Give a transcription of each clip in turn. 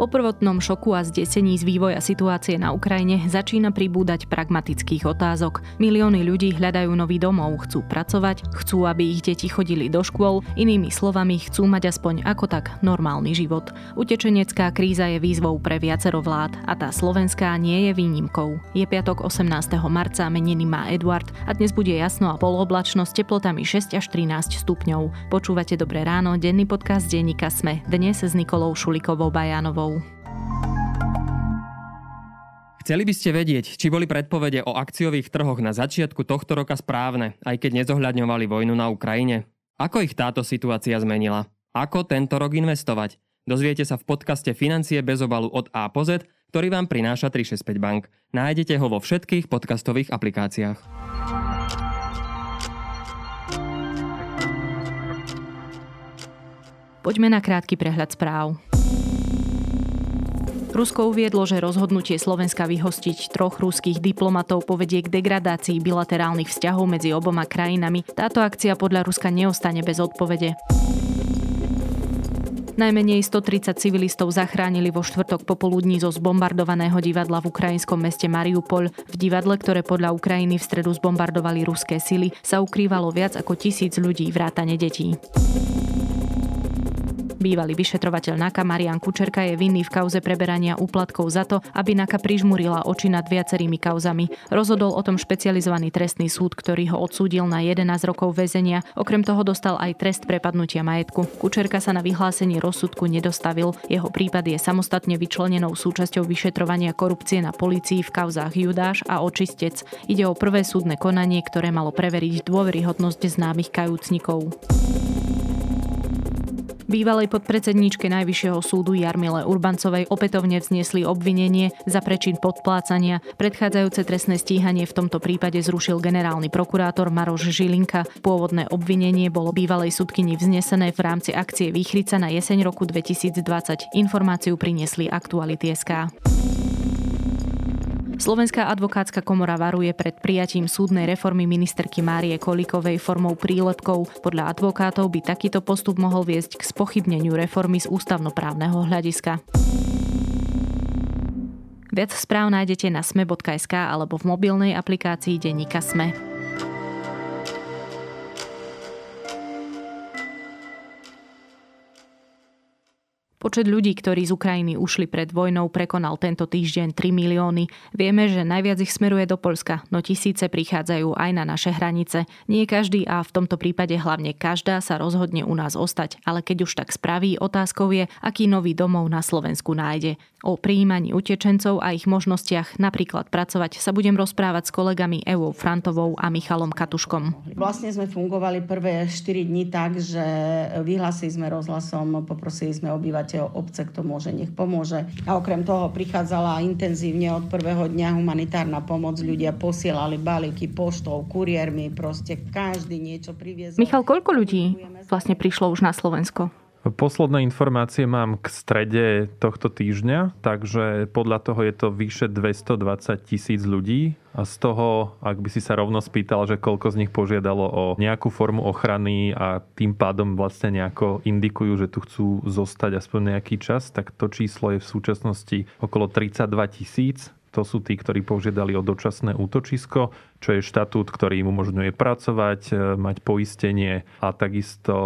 Po prvotnom šoku a zdesení z vývoja situácie na Ukrajine začína pribúdať pragmatických otázok. Milióny ľudí hľadajú nový domov, chcú pracovať, chcú, aby ich deti chodili do škôl, inými slovami chcú mať aspoň ako tak normálny život. Utečenecká kríza je výzvou pre viacero vlád a tá slovenská nie je výnimkou. Je piatok 18. marca, meniny má Eduard a dnes bude jasno a poloblačnosť teplotami 6 až 13 stupňov. Počúvate Dobré ráno, denný podcast denníka Sme, dnes s Nikolou Šulikovou Bajánovou. Chceli by ste vedieť, či boli predpovede o akciových trhoch na začiatku tohto roka správne, aj keď nezohľadňovali vojnu na Ukrajine? Ako ich táto situácia zmenila? Ako tento rok investovať? Dozviete sa v podcaste Financie bez obalu od A po Z, ktorý vám prináša 365 Bank. Nájdete ho vo všetkých podcastových aplikáciách. Poďme na krátky prehľad správ. Rusko uviedlo, že rozhodnutie Slovenska vyhostiť troch ruských diplomatov povedie k degradácii bilaterálnych vzťahov medzi oboma krajinami. Táto akcia podľa Ruska neostane bez odpovede. Najmenej 130 civilistov zachránili vo štvrtok popoludní zo zbombardovaného divadla v ukrajinskom meste Mariupol. V divadle, ktoré podľa Ukrajiny v stredu zbombardovali ruské sily, sa ukrývalo viac ako tisíc ľudí vrátane detí. Bývalý vyšetrovateľ NAKA Marian Kučerka je vinný v kauze preberania úplatkov za to, aby NAKA prižmurila oči nad viacerými kauzami. Rozhodol o tom špecializovaný trestný súd, ktorý ho odsúdil na 11 rokov väzenia. Okrem toho dostal aj trest prepadnutia majetku. Kučerka sa na vyhlásenie rozsudku nedostavil. Jeho prípad je samostatne vyčlenenou súčasťou vyšetrovania korupcie na polícii v kauzách Judáš a Očistec. Ide o prvé súdne konanie, ktoré malo preveriť dôveryhodnosť známych kajúcnikov. Bývalej podpredsedníčke Najvyššieho súdu Jarmile Urbancovej opätovne vzniesli obvinenie za prečin podplácania. Predchádzajúce trestné stíhanie v tomto prípade zrušil generálny prokurátor Maroš Žilinka. Pôvodné obvinenie bolo bývalej súdkyni vznesené v rámci akcie Výchrica na jeseň roku 2020. Informáciu priniesli Aktuality.sk. Slovenská advokátska komora varuje pred prijatím súdnej reformy ministerky Márie Kolikovej formou prílepkov. Podľa advokátov by takýto postup mohol viesť k spochybneniu reformy z ústavnoprávneho hľadiska. Viac správ nájdete na sme.sk alebo v mobilnej aplikácii Denníka Sme. Počet ľudí, ktorí z Ukrajiny ušli pred vojnou, prekonal tento týždeň 3 milióny. Vieme, že najviac ich smeruje do Polska, no tisíce prichádzajú aj na naše hranice. Nie každý a v tomto prípade hlavne každá sa rozhodne u nás ostať, ale keď už tak spraví, otázkou je, aký nový domov na Slovensku nájde. O prijímaní utečencov a ich možnostiach napríklad pracovať sa budem rozprávať s kolegami Evou Frantovou a Michalom Katuškom. Vlastne sme fungovali prvé 4 dní tak, že vyhlásili sme rozhlasom, poprosili sme obyvateľov obce, kto môže, nech pomôže. A okrem toho prichádzala intenzívne od prvého dňa humanitárna pomoc. Ľudia posielali balíky poštou, kuriérmi, proste každý niečo priviezol. Michal, koľko ľudí vlastne prišlo už na Slovensko? Posledné informácie mám k strede tohto týždňa, takže podľa toho je to vyše 220 tisíc ľudí a z toho, ak by si sa rovno spýtal, že koľko z nich požiadalo o nejakú formu ochrany a tým pádom vlastne nejako indikujú, že tu chcú zostať aspoň nejaký čas, tak to číslo je v súčasnosti okolo 32 tisíc to sú tí, ktorí požiadali o dočasné útočisko, čo je štatút, ktorý im umožňuje pracovať, e, mať poistenie a takisto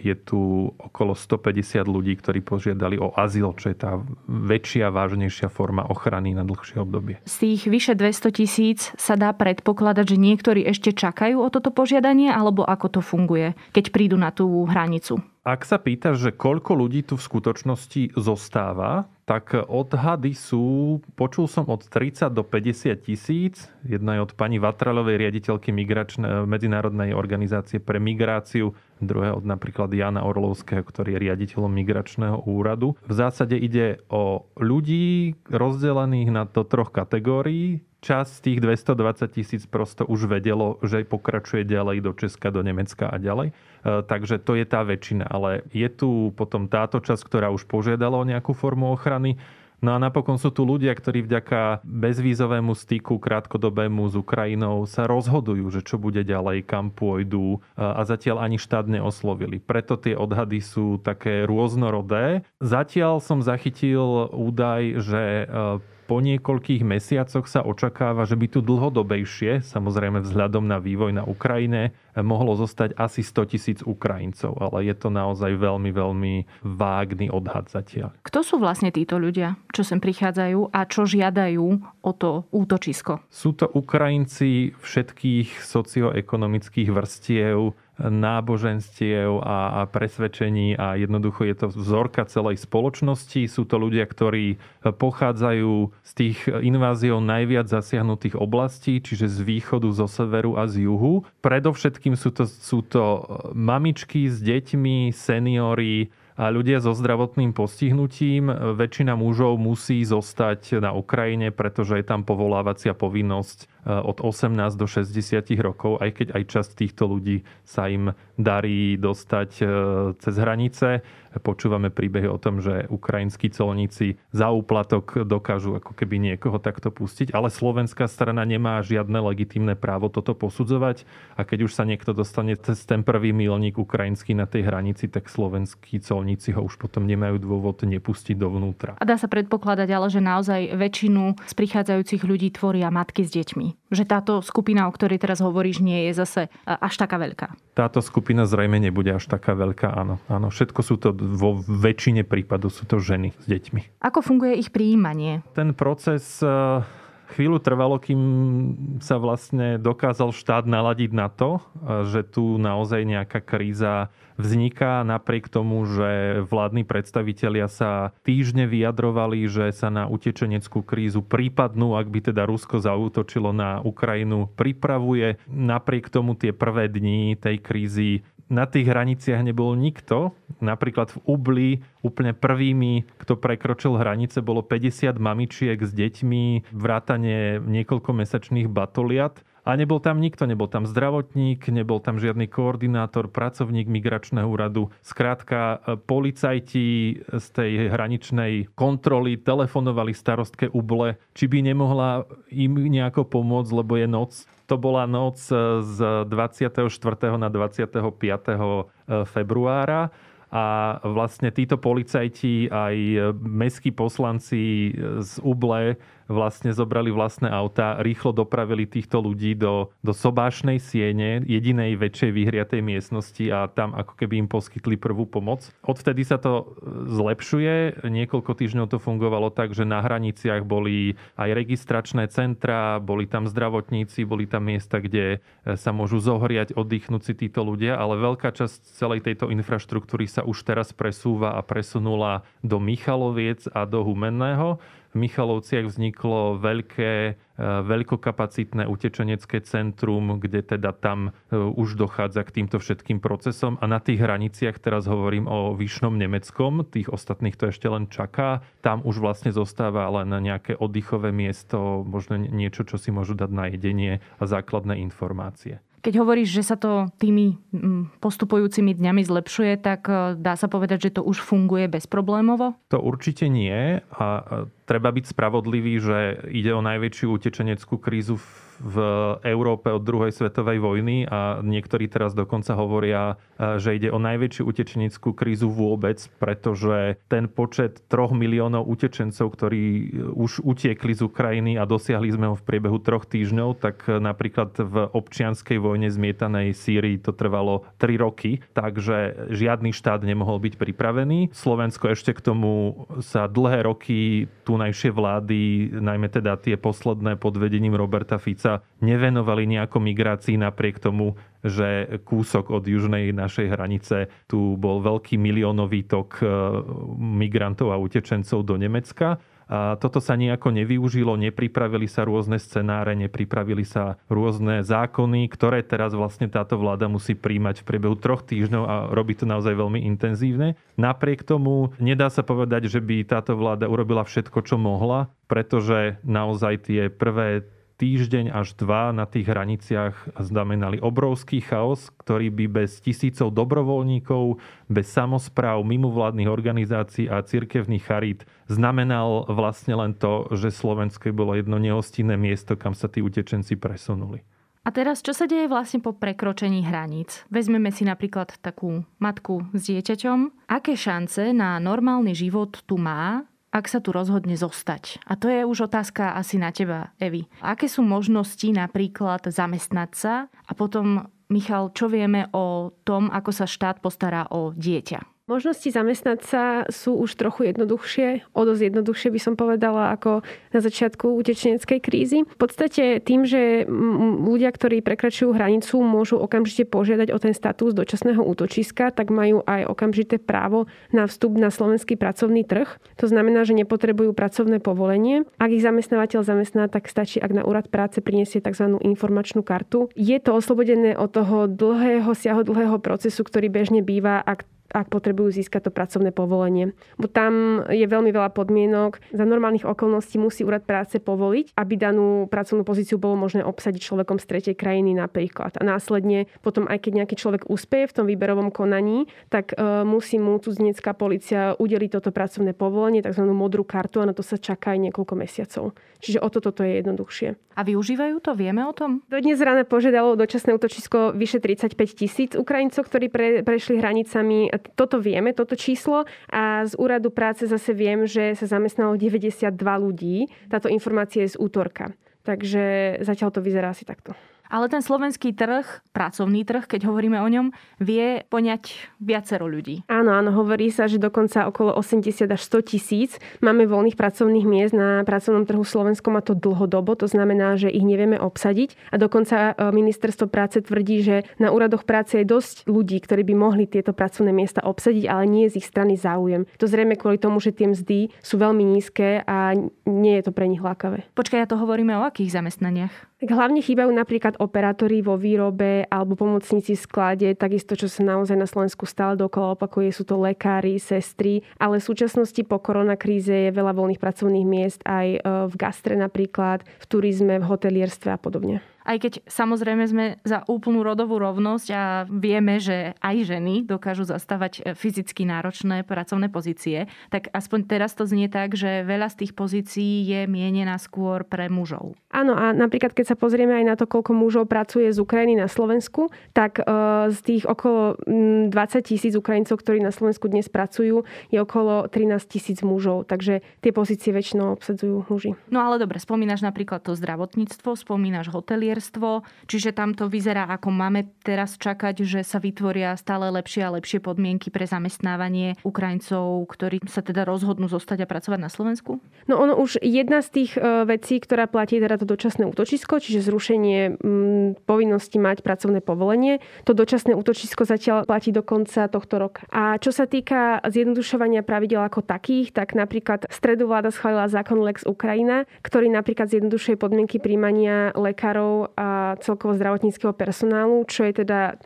je tu okolo 150 ľudí, ktorí požiadali o azyl, čo je tá väčšia, vážnejšia forma ochrany na dlhšie obdobie. Z tých vyše 200 tisíc sa dá predpokladať, že niektorí ešte čakajú o toto požiadanie, alebo ako to funguje, keď prídu na tú hranicu? Ak sa pýtaš, že koľko ľudí tu v skutočnosti zostáva, tak odhady sú, počul som od 30 do 50 tisíc. Jedna je od pani Vatralovej, riaditeľky migračné, Medzinárodnej organizácie pre migráciu, druhé od napríklad Jana Orlovského, ktorý je riaditeľom migračného úradu. V zásade ide o ľudí rozdelených na do troch kategórií časť z tých 220 tisíc prosto už vedelo, že pokračuje ďalej do Česka, do Nemecka a ďalej. E, takže to je tá väčšina. Ale je tu potom táto časť, ktorá už požiadala o nejakú formu ochrany No a napokon sú tu ľudia, ktorí vďaka bezvízovému styku krátkodobému s Ukrajinou sa rozhodujú, že čo bude ďalej, kam pôjdu a zatiaľ ani štát neoslovili. Preto tie odhady sú také rôznorodé. Zatiaľ som zachytil údaj, že po niekoľkých mesiacoch sa očakáva, že by tu dlhodobejšie, samozrejme vzhľadom na vývoj na Ukrajine, mohlo zostať asi 100 tisíc Ukrajincov, ale je to naozaj veľmi, veľmi vágný odhad zatiaľ. Kto sú vlastne títo ľudia, čo sem prichádzajú a čo žiadajú o to útočisko? Sú to Ukrajinci všetkých socioekonomických vrstiev, náboženstiev a, a presvedčení a jednoducho je to vzorka celej spoločnosti. Sú to ľudia, ktorí pochádzajú z tých inváziou najviac zasiahnutých oblastí, čiže z východu, zo severu a z juhu. Predovšetkým sú to, sú to mamičky s deťmi, seniory, a ľudia so zdravotným postihnutím. Väčšina mužov musí zostať na Ukrajine, pretože je tam povolávacia povinnosť od 18 do 60 rokov, aj keď aj časť týchto ľudí sa im darí dostať eh, cez hranice. Počúvame príbehy o tom, že ukrajinskí colníci za úplatok dokážu ako keby niekoho takto pustiť, ale slovenská strana nemá žiadne legitímne právo toto posudzovať a keď už sa niekto dostane cez ten prvý milník ukrajinský na tej hranici, tak slovenskí colníci ho už potom nemajú dôvod nepustiť dovnútra. A dá sa predpokladať ale, že naozaj väčšinu z prichádzajúcich ľudí tvoria matky s deťmi že táto skupina, o ktorej teraz hovoríš, nie je zase e, až taká veľká. Táto skupina zrejme nebude až taká veľká, áno. áno. Všetko sú to, vo väčšine prípadov sú to ženy s deťmi. Ako funguje ich príjmanie? Ten proces e, chvíľu trvalo, kým sa vlastne dokázal štát naladiť na to, že tu naozaj nejaká kríza vzniká napriek tomu, že vládni predstavitelia sa týždne vyjadrovali, že sa na utečeneckú krízu prípadnú, ak by teda Rusko zautočilo na Ukrajinu, pripravuje. Napriek tomu tie prvé dni tej krízy na tých hraniciach nebol nikto. Napríklad v Ubli úplne prvými, kto prekročil hranice, bolo 50 mamičiek s deťmi, vrátane niekoľkomesačných batoliat. A nebol tam nikto, nebol tam zdravotník, nebol tam žiadny koordinátor, pracovník migračného úradu. Skrátka, e, policajti z tej hraničnej kontroly telefonovali starostke Uble, či by nemohla im nejako pomôcť, lebo je noc. To bola noc e, z 24. na 25. E, februára a vlastne títo policajti aj mestskí poslanci z Uble vlastne zobrali vlastné auta, rýchlo dopravili týchto ľudí do, do sobášnej siene, jedinej väčšej vyhriatej miestnosti a tam ako keby im poskytli prvú pomoc. Odvtedy sa to e, zlepšuje. Niekoľko týždňov to fungovalo tak, že na hraniciach boli aj registračné centra, boli tam zdravotníci, boli tam miesta, kde e, sa môžu zohriať, oddychnúť si títo ľudia, ale veľká časť celej tejto infraštruktúry sa už teraz presúva a presunula do Michaloviec a do Humenného. Michalovciach vzniklo veľké, e, veľkokapacitné utečenecké centrum, kde teda tam e, už dochádza k týmto všetkým procesom. A na tých hraniciach, teraz hovorím o Vyšnom Nemeckom, tých ostatných to ešte len čaká, tam už vlastne zostáva len nejaké oddychové miesto, možno niečo, čo si môžu dať na jedenie a základné informácie. Keď hovoríš, že sa to tými postupujúcimi dňami zlepšuje, tak e, dá sa povedať, že to už funguje bezproblémovo? To určite nie a treba byť spravodlivý, že ide o najväčšiu utečeneckú krízu v Európe od druhej svetovej vojny a niektorí teraz dokonca hovoria, e, že ide o najväčšiu utečeneckú krízu vôbec, pretože ten počet troch miliónov utečencov, ktorí e, už utiekli z Ukrajiny a dosiahli sme ho v priebehu troch týždňov, tak e, napríklad v občianskej vojne zmietanej Sýrii to trvalo 3 roky, takže žiadny štát nemohol byť pripravený. Slovensko ešte k tomu sa dlhé roky tunajšie vlády, najmä teda tie posledné pod vedením Roberta Fica, nevenovali nejako migrácii napriek tomu, že kúsok od južnej našej hranice tu bol veľký miliónový tok e, migrantov a utečencov do Nemecka. A toto sa nejako nevyužilo, nepripravili sa rôzne scenáre, nepripravili sa rôzne zákony, ktoré teraz vlastne táto vláda musí príjmať v priebehu troch týždňov a robí to naozaj veľmi intenzívne. Napriek tomu nedá sa povedať, že by táto vláda urobila všetko, čo mohla, pretože naozaj tie prvé týždeň až dva na tých hraniciach znamenali obrovský chaos, ktorý by bez tisícov dobrovoľníkov, bez samozpráv, mimovládnych organizácií a cirkevných charít znamenal vlastne len to, že Slovensko bolo jedno nehostinné miesto, kam sa tí utečenci presunuli. A teraz, čo sa deje vlastne po prekročení hraníc? Vezmeme si napríklad takú matku s dieťaťom. Aké šance na normálny život tu má, ak sa tu rozhodne zostať? A to je už otázka asi na teba, Evi. Aké sú možnosti napríklad zamestnať sa a potom, Michal, čo vieme o tom, ako sa štát postará o dieťa? Možnosti zamestnať sa sú už trochu jednoduchšie, o dosť jednoduchšie by som povedala ako na začiatku utečeneckej krízy. V podstate tým, že ľudia, ktorí prekračujú hranicu, môžu okamžite požiadať o ten status dočasného útočiska, tak majú aj okamžité právo na vstup na slovenský pracovný trh. To znamená, že nepotrebujú pracovné povolenie. Ak ich zamestnávateľ zamestná, tak stačí, ak na úrad práce priniesie tzv. informačnú kartu. Je to oslobodené od toho dlhého, siahodlhého procesu, ktorý bežne býva, ak ak potrebujú získať to pracovné povolenie. Bo tam je veľmi veľa podmienok. Za normálnych okolností musí úrad práce povoliť, aby danú pracovnú pozíciu bolo možné obsadiť človekom z tretej krajiny napríklad. A následne potom, aj keď nejaký človek úspeje v tom výberovom konaní, tak e, musí mu cudzinecká policia udeliť toto pracovné povolenie, tzv. modrú kartu a na to sa čaká aj niekoľko mesiacov. Čiže o toto to je jednoduchšie. A využívajú to? Vieme o tom? Do dnes rána požiadalo dočasné útočisko vyše 35 tisíc Ukrajincov, ktorí pre, prešli hranicami toto vieme, toto číslo a z úradu práce zase viem, že sa zamestnalo 92 ľudí. Táto informácia je z útorka. Takže zatiaľ to vyzerá asi takto. Ale ten slovenský trh, pracovný trh, keď hovoríme o ňom, vie poňať viacero ľudí. Áno, áno, hovorí sa, že dokonca okolo 80 až 100 tisíc máme voľných pracovných miest na pracovnom trhu Slovenskom a to dlhodobo, to znamená, že ich nevieme obsadiť. A dokonca e, ministerstvo práce tvrdí, že na úradoch práce je dosť ľudí, ktorí by mohli tieto pracovné miesta obsadiť, ale nie je z ich strany záujem. To zrejme kvôli tomu, že tie mzdy sú veľmi nízke a nie je to pre nich lákavé. Počkaj, ja to hovoríme o akých zamestnaniach? Tak hlavne chýbajú napríklad operátori vo výrobe alebo pomocníci v sklade, takisto čo sa naozaj na Slovensku stále dokola opakuje, sú to lekári, sestry, ale v súčasnosti po koronakríze je veľa voľných pracovných miest aj e, v gastre napríklad, v turizme, v hotelierstve a podobne aj keď samozrejme sme za úplnú rodovú rovnosť a vieme, že aj ženy dokážu zastávať e, fyzicky náročné pracovné pozície, tak aspoň teraz to znie tak, že veľa z tých pozícií je mienená skôr pre mužov. Áno a napríklad keď sa pozrieme aj na to, koľko mužov pracuje z Ukrajiny na Slovensku, tak e, z tých okolo 20 tisíc Ukrajincov, ktorí na Slovensku dnes pracujú, je okolo 13 tisíc mužov. Takže tie pozície väčšinou obsadzujú muži. No ale dobre, spomínaš napríklad to zdravotníctvo, spomínaš hotelier manažérstvo, čiže tam to vyzerá ako máme teraz čakať, že sa vytvoria stále lepšie a lepšie podmienky pre zamestnávanie Ukrajincov, ktorí sa teda rozhodnú zostať a pracovať na Slovensku? No ono už jedna z tých e, vecí, ktorá platí teda to dočasné útočisko, čiže zrušenie povinnosti mať pracovné povolenie, to dočasné útočisko zatiaľ platí do konca tohto roka. A čo sa týka zjednodušovania pravidel ako takých, tak napríklad stredu vláda schválila zákon Lex Ukrajina, ktorý napríklad zjednodušuje podmienky príjmania lekárov a celkovo zdravotníckého personálu, čo je teda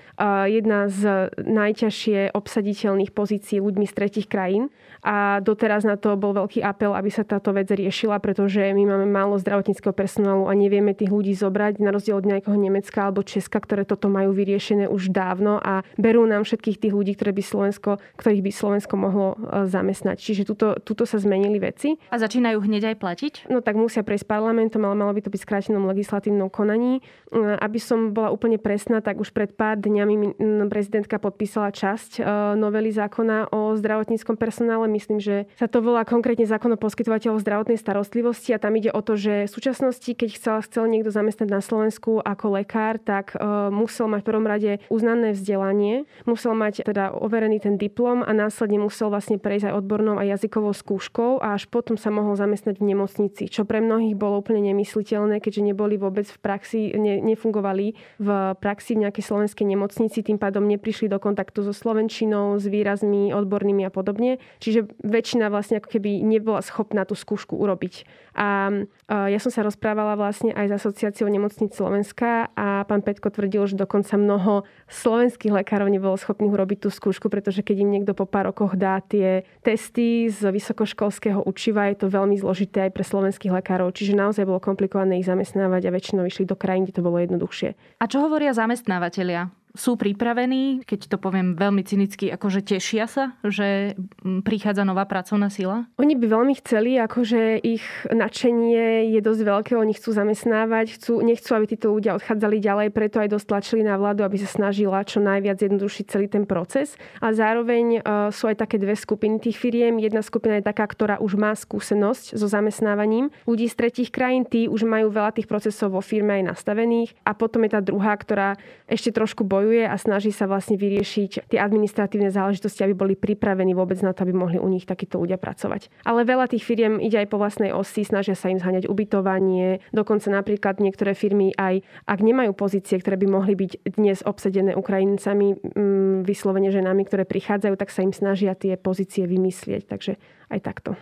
jedna z najťažšie obsaditeľných pozícií ľuďmi z tretich krajín. A doteraz na to bol veľký apel, aby sa táto vec riešila, pretože my máme málo zdravotníckého personálu a nevieme tých ľudí zobrať, na rozdiel od nejakého Nemecka alebo Česka, ktoré toto majú vyriešené už dávno a berú nám všetkých tých ľudí, ktoré by Slovensko, ktorých by Slovensko mohlo e, zamestnať. Čiže tuto, tuto sa zmenili veci. A začínajú hneď aj platiť? No tak musia prejsť parlamentom, ale malo by to byť skrátenom legislatívnom konaní. E, aby som bola úplne presná, tak už pred pár dňami prezidentka podpísala časť e, novely zákona o zdravotníckom personále myslím, že sa to volá konkrétne zákon o poskytovateľov zdravotnej starostlivosti a tam ide o to, že v súčasnosti, keď chcel, chcel niekto zamestnať na Slovensku ako lekár, tak uh, musel mať v prvom rade uznané vzdelanie, musel mať teda overený ten diplom a následne musel vlastne prejsť aj odbornou a jazykovou skúškou a až potom sa mohol zamestnať v nemocnici, čo pre mnohých bolo úplne nemysliteľné, keďže neboli vôbec v praxi ne, nefungovali v praxi v nejakej slovenskej nemocnici, tým pádom neprišli do kontaktu so slovenčinou, s výrazmi odbornými a podobne. Čiže väčšina vlastne ako keby nebola schopná tú skúšku urobiť. A ja som sa rozprávala vlastne aj s asociáciou nemocnic Slovenska a pán Petko tvrdil, že dokonca mnoho slovenských lekárov nebolo schopných urobiť tú skúšku, pretože keď im niekto po pár rokoch dá tie testy z vysokoškolského učiva, je to veľmi zložité aj pre slovenských lekárov. Čiže naozaj bolo komplikované ich zamestnávať a väčšinou išli do krajín, kde to bolo jednoduchšie. A čo hovoria zamestnávateľia? Sú pripravení, keď to poviem veľmi cynicky, akože tešia sa, že prichádza nová pracovná sila? Oni by veľmi chceli, akože ich nadšenie je dosť veľké, oni chcú zamestnávať, chcú, nechcú, aby títo ľudia odchádzali ďalej, preto aj dosť tlačili na vládu, aby sa snažila čo najviac jednodušiť celý ten proces. A zároveň uh, sú aj také dve skupiny tých firiem. Jedna skupina je taká, ktorá už má skúsenosť so zamestnávaním ľudí z tretich krajín, tí už majú veľa tých procesov vo firme aj nastavených. A potom je tá druhá, ktorá ešte trošku bojuje bojuje a snaží sa vlastne vyriešiť tie administratívne záležitosti, aby boli pripravení vôbec na to, aby mohli u nich takíto ľudia pracovať. Ale veľa tých firiem ide aj po vlastnej osi, snažia sa im zhaňať ubytovanie, dokonca napríklad niektoré firmy aj ak nemajú pozície, ktoré by mohli byť dnes obsedené Ukrajincami, mm, vyslovene ženami, ktoré prichádzajú, tak sa im snažia tie pozície vymyslieť. Takže aj takto.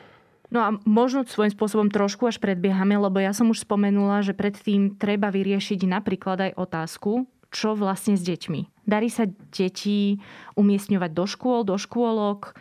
No a možno svojím spôsobom trošku až predbiehame, lebo ja som už spomenula, že predtým treba vyriešiť napríklad aj otázku, čo vlastne s deťmi. Darí sa deti umiestňovať do škôl, do škôlok, e,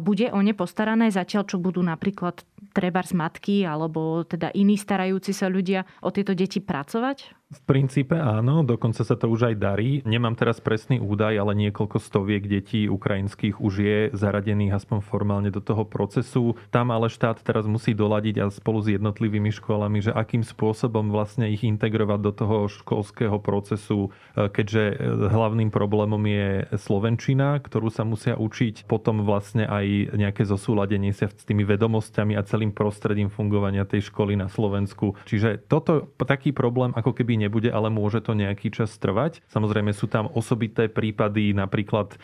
bude o ne postarané zatiaľ, čo budú napríklad treba z matky alebo teda iní starajúci sa ľudia o tieto deti pracovať? V princípe áno, dokonca sa to už aj darí. Nemám teraz presný údaj, ale niekoľko stoviek detí ukrajinských už je zaradených aspoň formálne do toho procesu. Tam ale štát teraz musí doladiť a spolu s jednotlivými školami, že akým spôsobom vlastne ich integrovať do toho školského procesu, e, keďže e, hlavným problémom je slovenčina, ktorú sa musia učiť, potom vlastne aj nejaké zosúladenie sa s tými vedomosťami a celým prostredím fungovania tej školy na Slovensku. Čiže toto taký problém ako keby nebude, ale môže to nejaký čas trvať. Samozrejme sú tam osobité prípady napríklad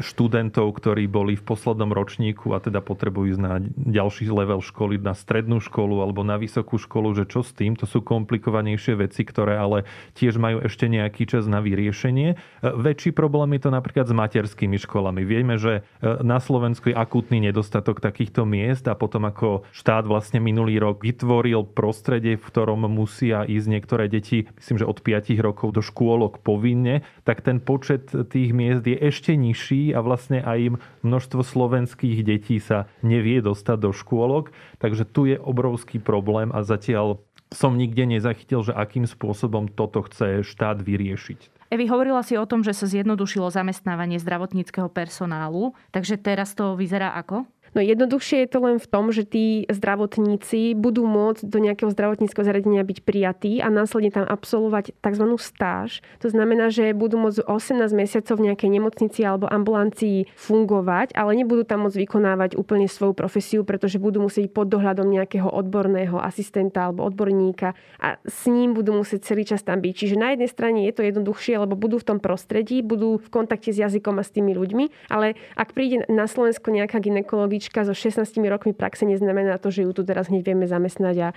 študentov, ktorí boli v poslednom ročníku a teda potrebujú ísť na ďalší level školy, na strednú školu alebo na vysokú školu, že čo s tým, to sú komplikovanejšie veci, ktoré ale tiež majú ešte nejaký čas na vyriešenie. E, väčší problém je to napríklad s materskými školami. Vieme, že e, na Slovensku je akútny nedostatok takýchto miest a potom ako štát vlastne minulý rok vytvoril prostredie, v ktorom musia ísť niektoré deti deti, myslím, že od 5 rokov do škôlok povinne, tak ten počet tých miest je ešte nižší a vlastne aj im množstvo slovenských detí sa nevie dostať do škôlok. Takže tu je obrovský problém a zatiaľ som nikde nezachytil, že akým spôsobom toto chce štát vyriešiť. Evi, hovorila si o tom, že sa zjednodušilo zamestnávanie zdravotníckého personálu, takže teraz to vyzerá ako? No jednoduchšie je to len v tom, že tí zdravotníci budú môcť do nejakého zdravotníckého zariadenia byť prijatí a následne tam absolvovať tzv. stáž. To znamená, že budú môcť 18 mesiacov v nejakej nemocnici alebo ambulancii fungovať, ale nebudú tam môcť vykonávať úplne svoju profesiu, pretože budú musieť pod dohľadom nejakého odborného asistenta alebo odborníka a s ním budú musieť celý čas tam byť. Čiže na jednej strane je to jednoduchšie, lebo budú v tom prostredí, budú v kontakte s jazykom a s tými ľuďmi, ale ak príde na Slovensku nejaká ginekologička, lekárnička so 16 rokmi praxe neznamená to, že ju tu teraz hneď vieme zamestnať a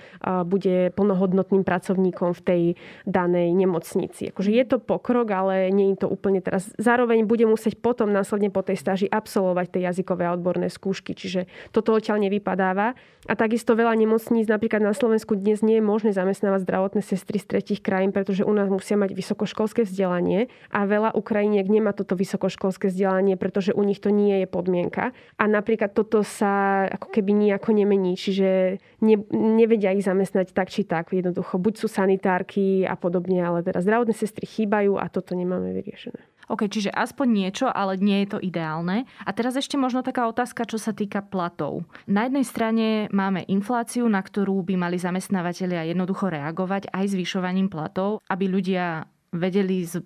bude plnohodnotným pracovníkom v tej danej nemocnici. Akože je to pokrok, ale nie je to úplne teraz. Zároveň bude musieť potom následne po tej stáži absolvovať tie jazykové a odborné skúšky, čiže toto odtiaľ nevypadáva. A takisto veľa nemocníc napríklad na Slovensku dnes nie je možné zamestnávať zdravotné sestry z tretich krajín, pretože u nás musia mať vysokoškolské vzdelanie a veľa Ukrajiniek nemá toto vysokoškolské vzdelanie, pretože u nich to nie je podmienka. A napríklad toto to sa ako keby nejako nemení, čiže ne, nevedia ich zamestnať tak či tak. Jednoducho, buď sú sanitárky a podobne, ale teda zdravotné sestry chýbajú a toto nemáme vyriešené. OK, čiže aspoň niečo, ale nie je to ideálne. A teraz ešte možno taká otázka, čo sa týka platov. Na jednej strane máme infláciu, na ktorú by mali zamestnávateľia jednoducho reagovať aj zvyšovaním platov, aby ľudia vedeli z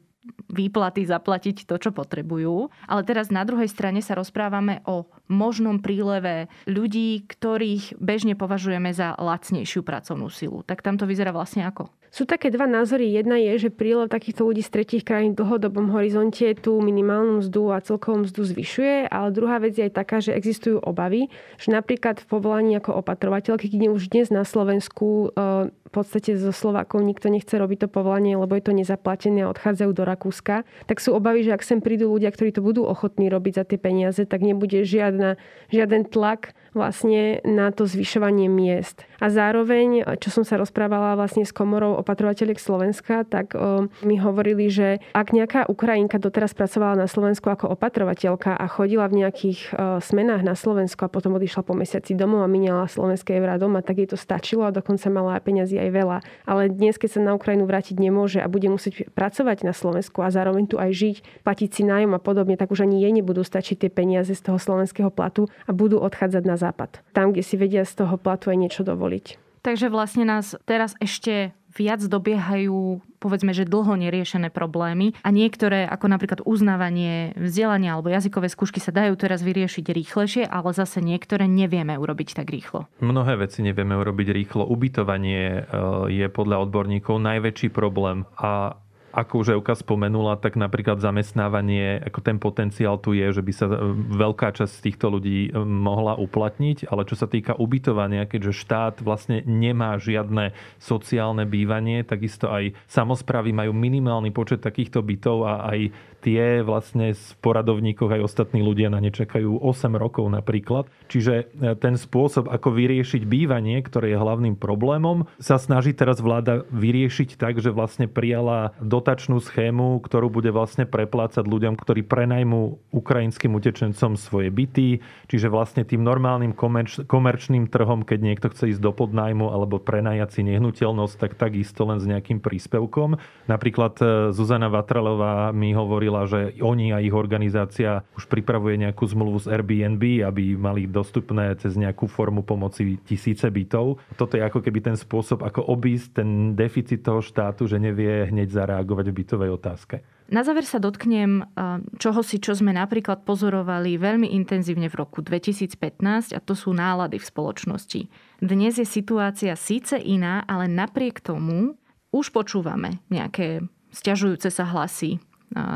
výplaty zaplatiť to, čo potrebujú. Ale teraz na druhej strane sa rozprávame o možnom príleve ľudí, ktorých bežne považujeme za lacnejšiu pracovnú silu. Tak tam to vyzerá vlastne ako? Sú také dva názory. Jedna je, že prílev takýchto ľudí z tretich krajín v dlhodobom horizonte tú minimálnu mzdu a celkovú mzdu zvyšuje, ale druhá vec je aj taká, že existujú obavy, že napríklad v povolaní ako opatrovateľky, kde už dnes na Slovensku e, podstate zo Slovákov nikto nechce robiť to povolanie, lebo je to nezaplatené a odchádzajú do Rakúska, tak sú obavy, že ak sem prídu ľudia, ktorí to budú ochotní robiť za tie peniaze, tak nebude žiadna, žiaden tlak vlastne na to zvyšovanie miest. A zároveň, čo som sa rozprávala vlastne s komorou opatrovateľiek Slovenska, tak o, mi hovorili, že ak nejaká Ukrajinka doteraz pracovala na Slovensku ako opatrovateľka a chodila v nejakých o, smenách na Slovensku a potom odišla po mesiaci domov a miniala slovenské eurá doma, tak jej to stačilo a dokonca mala peniazy aj veľa. Ale dnes, keď sa na Ukrajinu vrátiť nemôže a bude musieť pracovať na Slovensku a zároveň tu aj žiť, platiť si nájom a podobne, tak už ani jej nebudú stačiť tie peniaze z toho slovenského platu a budú odchádzať na západ. Tam, kde si vedia z toho platu aj niečo dovoliť. Takže vlastne nás teraz ešte viac dobiehajú povedzme, že dlho neriešené problémy a niektoré, ako napríklad uznávanie vzdelania alebo jazykové skúšky sa dajú teraz vyriešiť rýchlejšie, ale zase niektoré nevieme urobiť tak rýchlo. Mnohé veci nevieme urobiť rýchlo. Ubytovanie eh, je podľa odborníkov najväčší problém a ako už Euka spomenula, tak napríklad zamestnávanie, ako ten potenciál tu je, že by sa e, veľká časť týchto ľudí e, mohla uplatniť, ale čo sa týka ubytovania, keďže štát vlastne nemá žiadne sociálne bývanie, takisto aj samozprávy majú minimálny počet takýchto bytov a aj tie vlastne v poradovníkoch aj ostatní ľudia na ne čakajú 8 rokov napríklad. Čiže e, ten spôsob, ako vyriešiť bývanie, ktoré je hlavným problémom, sa snaží teraz vláda vyriešiť tak, že vlastne prijala dotačnú schému, ktorú bude vlastne preplácať ľuďom, ktorí prenajmú ukrajinským utečencom svoje byty, čiže vlastne tým normálnym komerč, komerčným trhom, keď niekto chce ísť do podnajmu alebo prenajať si nehnuteľnosť, tak takisto len s nejakým príspevkom. Napríklad e, Zuzana Vatralová mi hovorila, hovorila, že oni a ich organizácia už pripravuje nejakú zmluvu s Airbnb, aby mali dostupné cez nejakú formu pomoci tisíce bytov. Toto je ako keby ten spôsob, ako obísť ten deficit toho štátu, že nevie hneď zareagovať v bytovej otázke. Na záver sa dotknem čoho si, čo sme napríklad pozorovali veľmi intenzívne v roku 2015 a to sú nálady v spoločnosti. Dnes je situácia síce iná, ale napriek tomu už počúvame nejaké stiažujúce sa hlasy,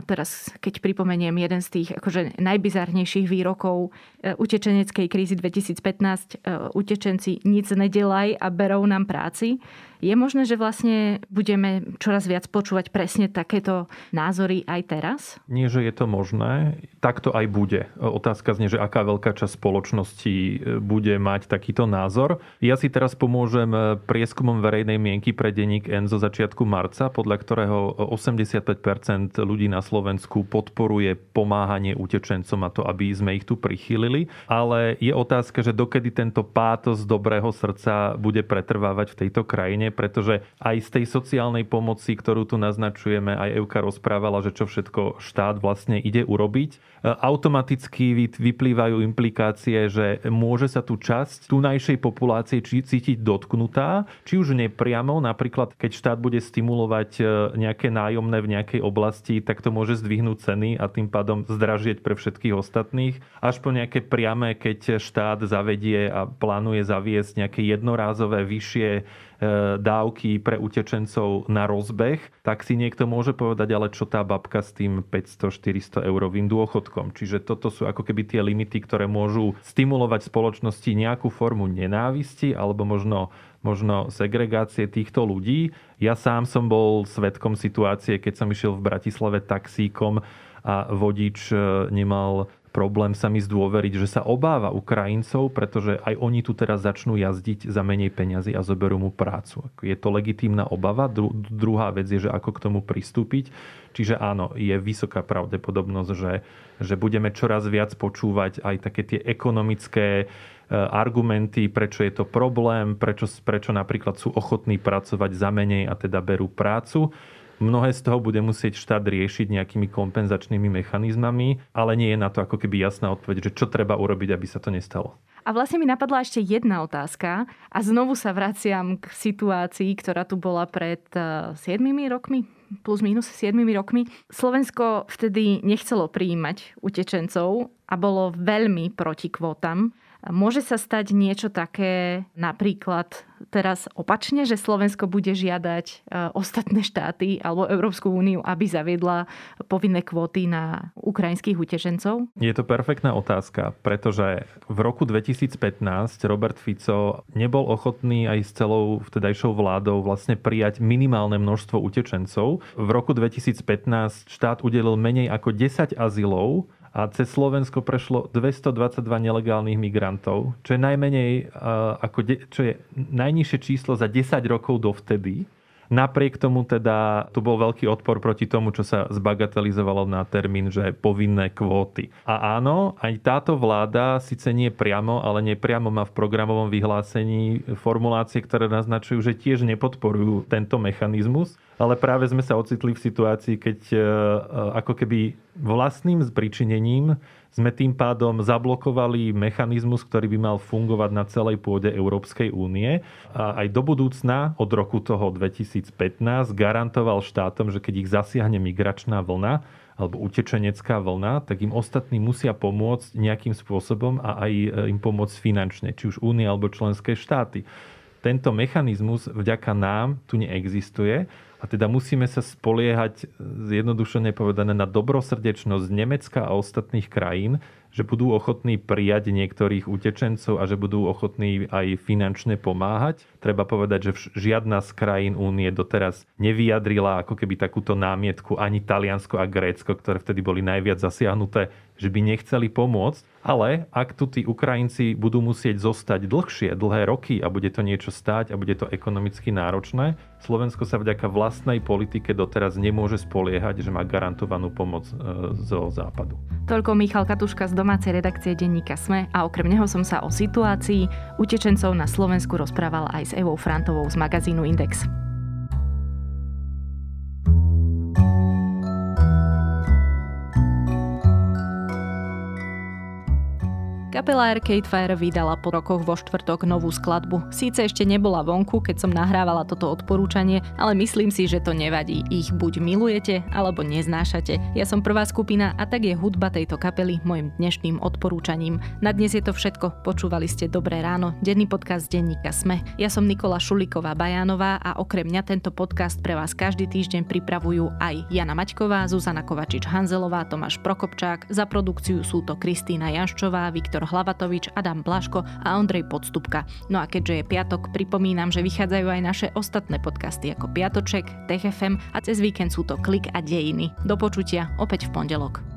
teraz, keď pripomeniem jeden z tých akože najbizarnejších výrokov e, utečeneckej krízy 2015, e, utečenci nic nedelaj a berou nám práci, je možné, že vlastne budeme čoraz viac počúvať presne takéto názory aj teraz? Nie, že je to možné. Tak to aj bude. Otázka znie, že aká veľká časť spoločnosti e, bude mať takýto názor. Ja si teraz pomôžem e, prieskumom verejnej mienky pre denník N zo začiatku marca, podľa ktorého 85% ľudí na Slovensku podporuje pomáhanie utečencom a to, aby sme ich tu prichylili. Ale je otázka, že dokedy tento pátos dobrého srdca bude pretrvávať v tejto krajine pretože aj z tej sociálnej pomoci, ktorú tu naznačujeme, aj Euka rozprávala, že čo všetko štát vlastne ide urobiť, e, automaticky vyplývajú implikácie, že môže sa tu časť tunajšej populácie cítiť dotknutá, či už nepriamo, napríklad keď štát bude stimulovať e, nejaké nájomné v nejakej oblasti, tak to môže zdvihnúť ceny a tým pádom zdražieť pre všetkých ostatných, až po nejaké priame, keď štát zavedie a plánuje zaviesť nejaké jednorázové vyššie dávky pre utečencov na rozbeh, tak si niekto môže povedať, ale čo tá babka s tým 500-400 eurovým dôchodkom. Čiže toto sú ako keby tie limity, ktoré môžu stimulovať spoločnosti nejakú formu nenávisti alebo možno možno segregácie týchto ľudí. Ja sám som bol svetkom situácie, keď som išiel v Bratislave taxíkom a vodič e, nemal problém sa mi zdôveriť, že sa obáva Ukrajincov, pretože aj oni tu teraz začnú jazdiť za menej peňazí a zoberú mu prácu. Je to legitímna obava. Dru- druhá vec je, že ako k tomu pristúpiť. Čiže áno, je vysoká pravdepodobnosť, že, že budeme čoraz viac počúvať aj také tie ekonomické e, argumenty, prečo je to problém, prečo, prečo napríklad sú ochotní pracovať za menej a teda berú prácu. Mnohé z toho bude musieť štát riešiť nejakými kompenzačnými mechanizmami, ale nie je na to ako keby jasná odpoveď, že čo treba urobiť, aby sa to nestalo. A vlastne mi napadla ešte jedna otázka a znovu sa vraciam k situácii, ktorá tu bola pred 7 eh, rokmi, plus minus 7 rokmi. Slovensko vtedy nechcelo prijímať utečencov a bolo veľmi proti kvótam. Môže sa stať niečo také napríklad teraz opačne, že Slovensko bude žiadať e, ostatné štáty alebo Európsku úniu, aby zaviedla povinné kvóty na ukrajinských utečencov? Je to perfektná otázka, pretože v roku 2015 Robert Fico nebol ochotný aj s celou vtedajšou vládou vlastne prijať minimálne množstvo utečencov. V roku 2015 štát udelil menej ako 10 azylov a cez Slovensko prešlo 222 nelegálnych migrantov, čo je najmenej, ako čo je najnižšie číslo za 10 rokov dovtedy. Napriek tomu teda tu bol veľký odpor proti tomu, čo sa zbagatelizovalo na termín, že povinné kvóty. A áno, aj táto vláda síce nie priamo, ale nepriamo má v programovom vyhlásení formulácie, ktoré naznačujú, že tiež nepodporujú tento mechanizmus ale práve sme sa ocitli v situácii, keď e, e, ako keby vlastným zpričinením sme tým pádom zablokovali mechanizmus, ktorý by mal fungovať na celej pôde Európskej únie. A aj do budúcna, od roku toho 2015, garantoval štátom, že keď ich zasiahne migračná vlna, alebo utečenecká vlna, tak im ostatní musia pomôcť nejakým spôsobom a aj e, im pomôcť finančne, či už Únia alebo členské štáty. Tento mechanizmus vďaka nám tu neexistuje a teda musíme sa spoliehať, zjednodušene povedané, na dobrosrdečnosť Nemecka a ostatných krajín, že budú ochotní prijať niektorých utečencov a že budú ochotní aj finančne pomáhať. Treba povedať, že žiadna z krajín únie doteraz nevyjadrila ako keby takúto námietku ani Taliansko a Grécko, ktoré vtedy boli najviac zasiahnuté že by nechceli pomôcť, ale ak tu tí Ukrajinci budú musieť zostať dlhšie, dlhé roky a bude to niečo stáť a bude to ekonomicky náročné, Slovensko sa vďaka vlastnej politike doteraz nemôže spoliehať, že má garantovanú pomoc e, zo západu. Toľko Michal Katuška z domácej redakcie denníka SME a okrem neho som sa o situácii utečencov na Slovensku rozprával aj s Evou Frantovou z magazínu Index. Kapela Arcade Fire vydala po rokoch vo štvrtok novú skladbu. Síce ešte nebola vonku, keď som nahrávala toto odporúčanie, ale myslím si, že to nevadí. Ich buď milujete, alebo neznášate. Ja som prvá skupina a tak je hudba tejto kapely môjim dnešným odporúčaním. Na dnes je to všetko. Počúvali ste Dobré ráno, denný podcast denníka Sme. Ja som Nikola Šuliková Bajánová a okrem mňa tento podcast pre vás každý týždeň pripravujú aj Jana Maťková, Zuzana Kovačič-Hanzelová, Tomáš Prokopčák. Za produkciu sú to Kristýna Janščová, Viktor Hlavatovič, Adam Blaško a Ondrej Podstupka. No a keďže je piatok, pripomínam, že vychádzajú aj naše ostatné podcasty ako Piatoček, TFM a cez víkend sú to Klik a Dejiny. Do počutia opäť v pondelok.